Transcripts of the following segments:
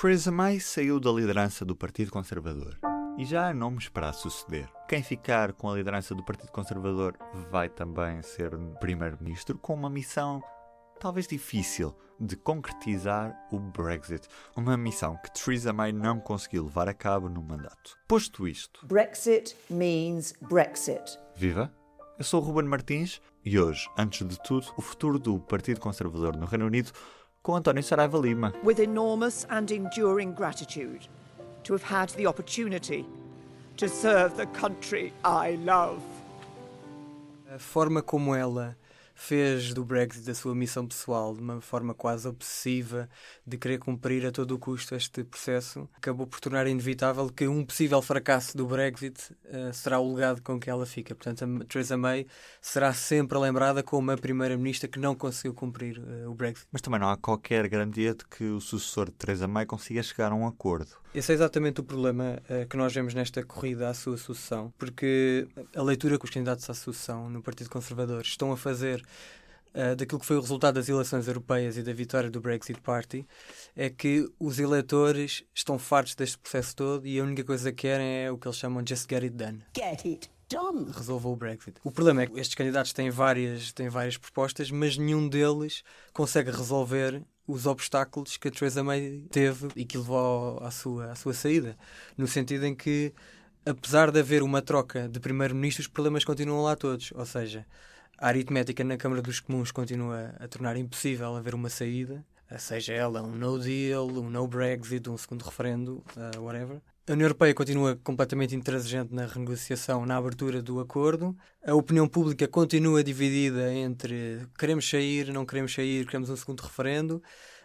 Theresa May saiu da liderança do Partido Conservador. E já há nomes para a suceder. Quem ficar com a liderança do Partido Conservador vai também ser primeiro-ministro com uma missão talvez difícil de concretizar o Brexit, uma missão que Theresa May não conseguiu levar a cabo no mandato. Posto isto, Brexit means Brexit. viva! Eu sou o Ruben Martins e hoje, antes de tudo, o futuro do Partido Conservador no Reino Unido com António Saraiva Lima. With enormous and enduring gratitude to have had the opportunity to serve the country I love. A forma como ela fez do Brexit a sua missão pessoal, de uma forma quase obsessiva, de querer cumprir a todo o custo este processo, acabou por tornar inevitável que um possível fracasso do Brexit uh, será o legado com que ela fica. Portanto, a Theresa May será sempre lembrada como a primeira-ministra que não conseguiu cumprir uh, o Brexit. Mas também não há qualquer garantia de que o sucessor de Theresa May consiga chegar a um acordo. Esse é exatamente o problema uh, que nós vemos nesta corrida à sua sucessão, porque a leitura que os candidatos à sucessão no Partido Conservador estão a fazer uh, daquilo que foi o resultado das eleições europeias e da vitória do Brexit Party é que os eleitores estão fartos deste processo todo e a única coisa que querem é o que eles chamam de just get it done. Get it done. Resolva o Brexit. O problema é que estes candidatos têm várias, têm várias propostas, mas nenhum deles consegue resolver os obstáculos que a Theresa May teve e que levou à sua, à sua saída. No sentido em que, apesar de haver uma troca de primeiro-ministro, os problemas continuam lá todos. Ou seja, a aritmética na Câmara dos Comuns continua a tornar impossível haver uma saída, seja ela um no deal, um no Brexit, um segundo referendo, uh, whatever. A União Europeia continua completamente intransigente na renegociação, na abertura do acordo. A opinião pública continua dividida entre queremos sair, não queremos sair, queremos um segundo referendo.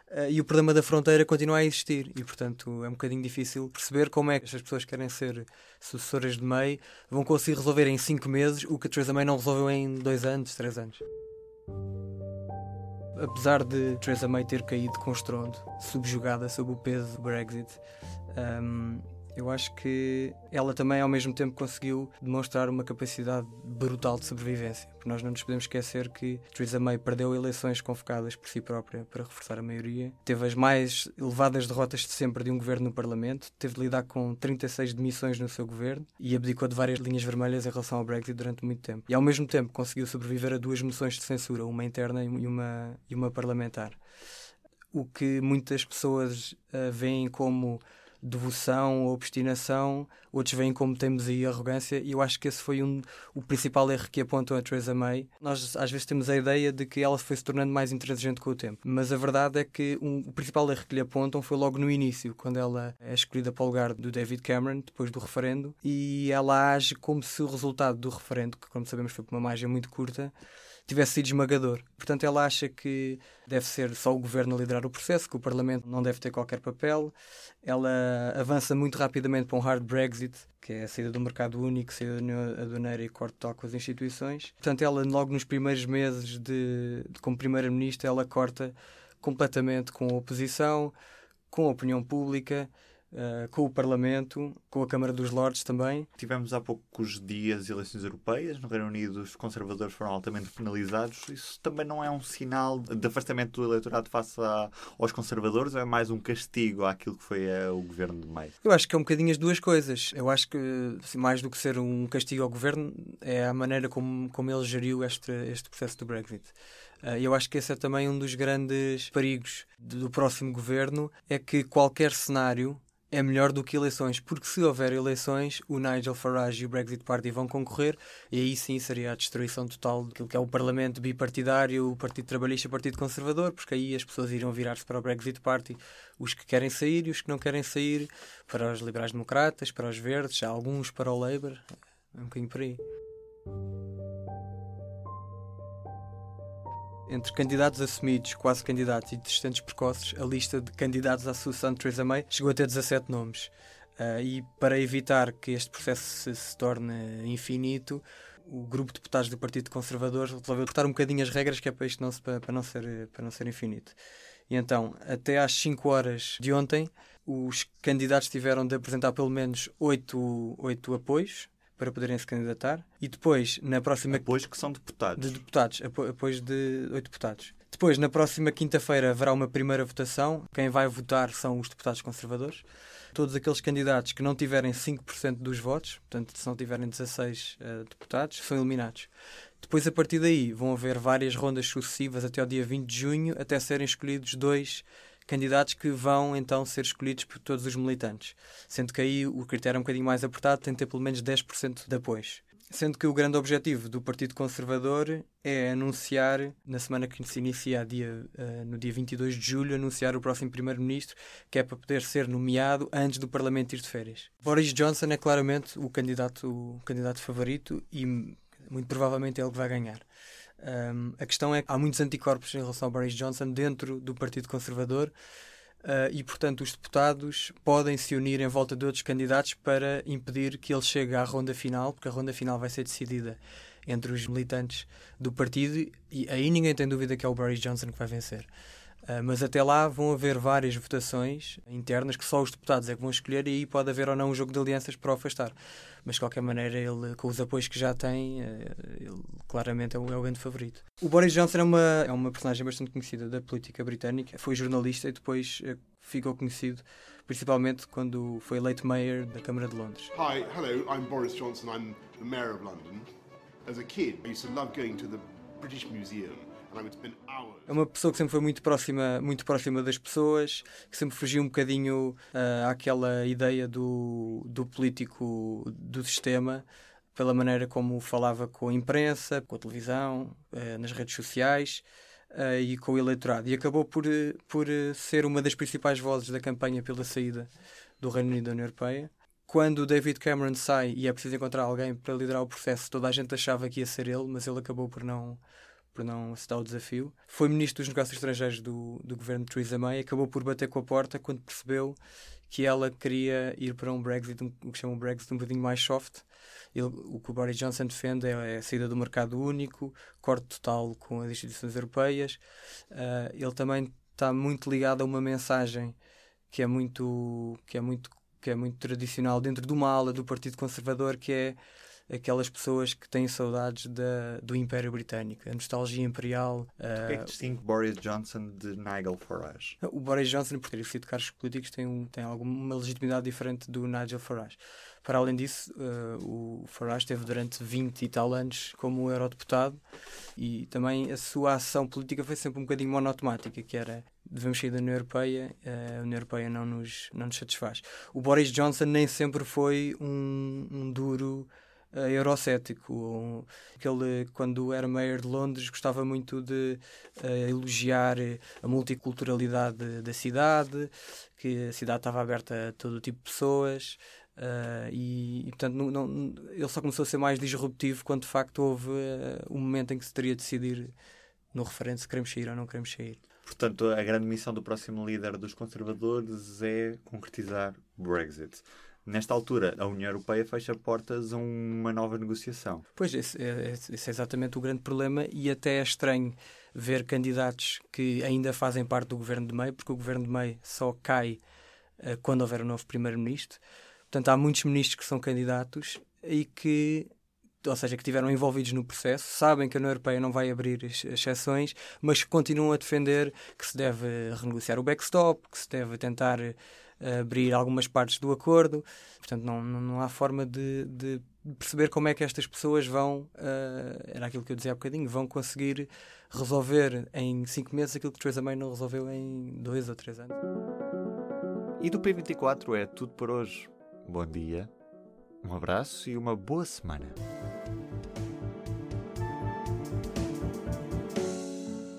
Uh, e o problema da fronteira continua a existir. E, portanto, é um bocadinho difícil perceber como é que estas pessoas que querem ser sucessoras de May vão conseguir resolver em cinco meses o que a Theresa May não resolveu em dois anos, três anos. Apesar de Theresa May ter caído com estrondo, subjugada sob o peso do Brexit, um, eu acho que ela também ao mesmo tempo conseguiu demonstrar uma capacidade brutal de sobrevivência. Porque nós não nos podemos esquecer que Theresa May perdeu eleições convocadas por si própria para reforçar a maioria, teve as mais elevadas derrotas de sempre de um governo no Parlamento, teve de lidar com 36 demissões no seu governo e abdicou de várias linhas vermelhas em relação ao Brexit durante muito tempo. E ao mesmo tempo conseguiu sobreviver a duas moções de censura, uma interna e uma, e uma parlamentar. O que muitas pessoas uh, veem como devoção ou obstinação, outros veem como teimosia e arrogância, e eu acho que esse foi um, o principal erro que apontam a Theresa May. Nós às vezes temos a ideia de que ela foi se tornando mais intransigente com o tempo, mas a verdade é que um, o principal erro que lhe apontam foi logo no início, quando ela é escolhida para o lugar do David Cameron, depois do referendo, e ela age como se o resultado do referendo, que como sabemos foi por uma margem muito curta, tivesse sido esmagador. Portanto, ela acha que deve ser só o governo a liderar o processo, que o Parlamento não deve ter qualquer papel. Ela avança muito rapidamente para um hard Brexit, que é a saída do mercado único, saída da União Aduaneira e corte total com as instituições. Portanto, ela, logo nos primeiros meses de, de como Primeira-Ministra, ela corta completamente com a oposição, com a opinião pública Uh, com o Parlamento, com a Câmara dos Lordes também. Tivemos há poucos dias eleições europeias. No Reino Unido, os conservadores foram altamente penalizados. Isso também não é um sinal de afastamento do eleitorado face a, aos conservadores ou é mais um castigo àquilo que foi uh, o governo de May? Eu acho que é um bocadinho as duas coisas. Eu acho que, assim, mais do que ser um castigo ao governo, é a maneira como, como ele geriu este, este processo do Brexit. Uh, eu acho que esse é também um dos grandes perigos do próximo governo, é que qualquer cenário é melhor do que eleições, porque se houver eleições, o Nigel Farage e o Brexit Party vão concorrer e aí sim seria a destruição total daquilo que é o Parlamento bipartidário, o Partido Trabalhista e o Partido Conservador, porque aí as pessoas iriam virar-se para o Brexit Party, os que querem sair e os que não querem sair, para os liberais-democratas, para os verdes, alguns para o Labour, é um bocadinho por aí. Entre candidatos assumidos, quase candidatos e distantes precoces, a lista de candidatos à sucessão de Theresa May chegou a ter 17 nomes. Uh, e para evitar que este processo se, se, torne infinito, o grupo de deputados do Partido Conservador resolveu cortar um bocadinho as regras que é para isto não, para, para, não ser, para não ser infinito. E então, até às 5 horas de ontem, os candidatos tiveram de apresentar pelo menos 8, 8 apoios para poderem se candidatar e depois, na próxima. Apoios que são deputados. De deputados, apoios de oito deputados. Depois, na próxima quinta-feira, haverá uma primeira votação. Quem vai votar são os deputados conservadores. Todos aqueles candidatos que não tiverem 5% dos votos, portanto, se não tiverem 16 uh, deputados, são eliminados. Depois, a partir daí, vão haver várias rondas sucessivas até ao dia 20 de junho, até serem escolhidos dois candidatos que vão então ser escolhidos por todos os militantes. Sendo que aí o critério é um bocadinho mais apertado, tem de ter pelo menos 10% de apoios. Sendo que o grande objetivo do Partido Conservador é anunciar, na semana que se inicia dia, uh, no dia 22 de julho, anunciar o próximo Primeiro-Ministro, que é para poder ser nomeado antes do Parlamento ir de férias. Boris Johnson é claramente o candidato, o candidato favorito e muito provavelmente é ele que vai ganhar. Um, a questão é que há muitos anticorpos em relação ao Boris Johnson dentro do Partido Conservador uh, e, portanto, os deputados podem se unir em volta de outros candidatos para impedir que ele chegue à ronda final, porque a ronda final vai ser decidida entre os militantes do partido e aí ninguém tem dúvida que é o Boris Johnson que vai vencer. Uh, mas até lá vão haver várias votações internas que só os deputados é que vão escolher e aí pode haver ou não um jogo de alianças para o afastar. Mas de qualquer maneira, ele, com os apoios que já tem, uh, ele claramente é o, é o grande favorito. O Boris Johnson é uma, é uma personagem bastante conhecida da política britânica. Foi jornalista e depois uh, ficou conhecido principalmente quando foi eleito mayor da Câmara de Londres. Hi, hello, I'm Boris Johnson, I'm the mayor of London. As a kid, I used to love going to the British Museum. É uma pessoa que sempre foi muito próxima, muito próxima das pessoas, que sempre fugiu um bocadinho uh, àquela ideia do, do político do sistema, pela maneira como falava com a imprensa, com a televisão, uh, nas redes sociais uh, e com o eleitorado. E acabou por, por ser uma das principais vozes da campanha pela saída do Reino Unido da União Europeia quando David Cameron sai e é preciso encontrar alguém para liderar o processo, toda a gente achava que ia ser ele, mas ele acabou por não, por não aceitar o desafio. Foi ministro dos Negócios Estrangeiros do, do governo de Theresa May, acabou por bater com a porta quando percebeu que ela queria ir para um Brexit, um, o que chamam um Brexit um bocadinho mais soft. Ele, o que o Boris Johnson defende é a saída do mercado único, corte total com as instituições europeias. Uh, ele também está muito ligado a uma mensagem que é muito que é muito que é muito tradicional dentro de uma ala do Partido Conservador que é aquelas pessoas que têm saudades da, do Império Britânico, a nostalgia imperial. O que é que distingue Boris Johnson de Nigel Farage? O Boris Johnson, por ter sido cargos políticos, tem, um, tem alguma legitimidade diferente do Nigel Farage. Para além disso, uh, o Farage esteve durante 20 e tal anos como eurodeputado e também a sua ação política foi sempre um bocadinho monotemática, que era devemos sair da União Europeia, uh, a União Europeia não nos, não nos satisfaz. O Boris Johnson nem sempre foi um, um duro uh, eurocético. Que ele, quando era mayor de Londres, gostava muito de uh, elogiar a multiculturalidade da cidade, que a cidade estava aberta a todo tipo de pessoas. Uh, e, e, portanto não, não, ele só começou a ser mais disruptivo quando de facto houve uh, um momento em que se teria de decidir no referendo se queremos sair ou não queremos sair. Portanto, a grande missão do próximo líder dos conservadores é concretizar Brexit. Nesta altura, a União Europeia fecha portas a uma nova negociação. Pois, esse é, esse é exatamente o grande problema e até é estranho ver candidatos que ainda fazem parte do governo de May, porque o governo de May só cai uh, quando houver um novo primeiro-ministro. Portanto, há muitos ministros que são candidatos e que ou seja, que estiveram envolvidos no processo, sabem que a União Europeia não vai abrir exceções, mas continuam a defender que se deve renegociar o backstop, que se deve tentar abrir algumas partes do acordo. Portanto, não, não há forma de, de perceber como é que estas pessoas vão, uh, era aquilo que eu dizia há bocadinho, vão conseguir resolver em cinco meses aquilo que Theresa May não resolveu em dois ou três anos. E do P24 é tudo por hoje. Bom dia, um abraço e uma boa semana.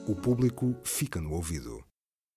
O público fica no ouvido.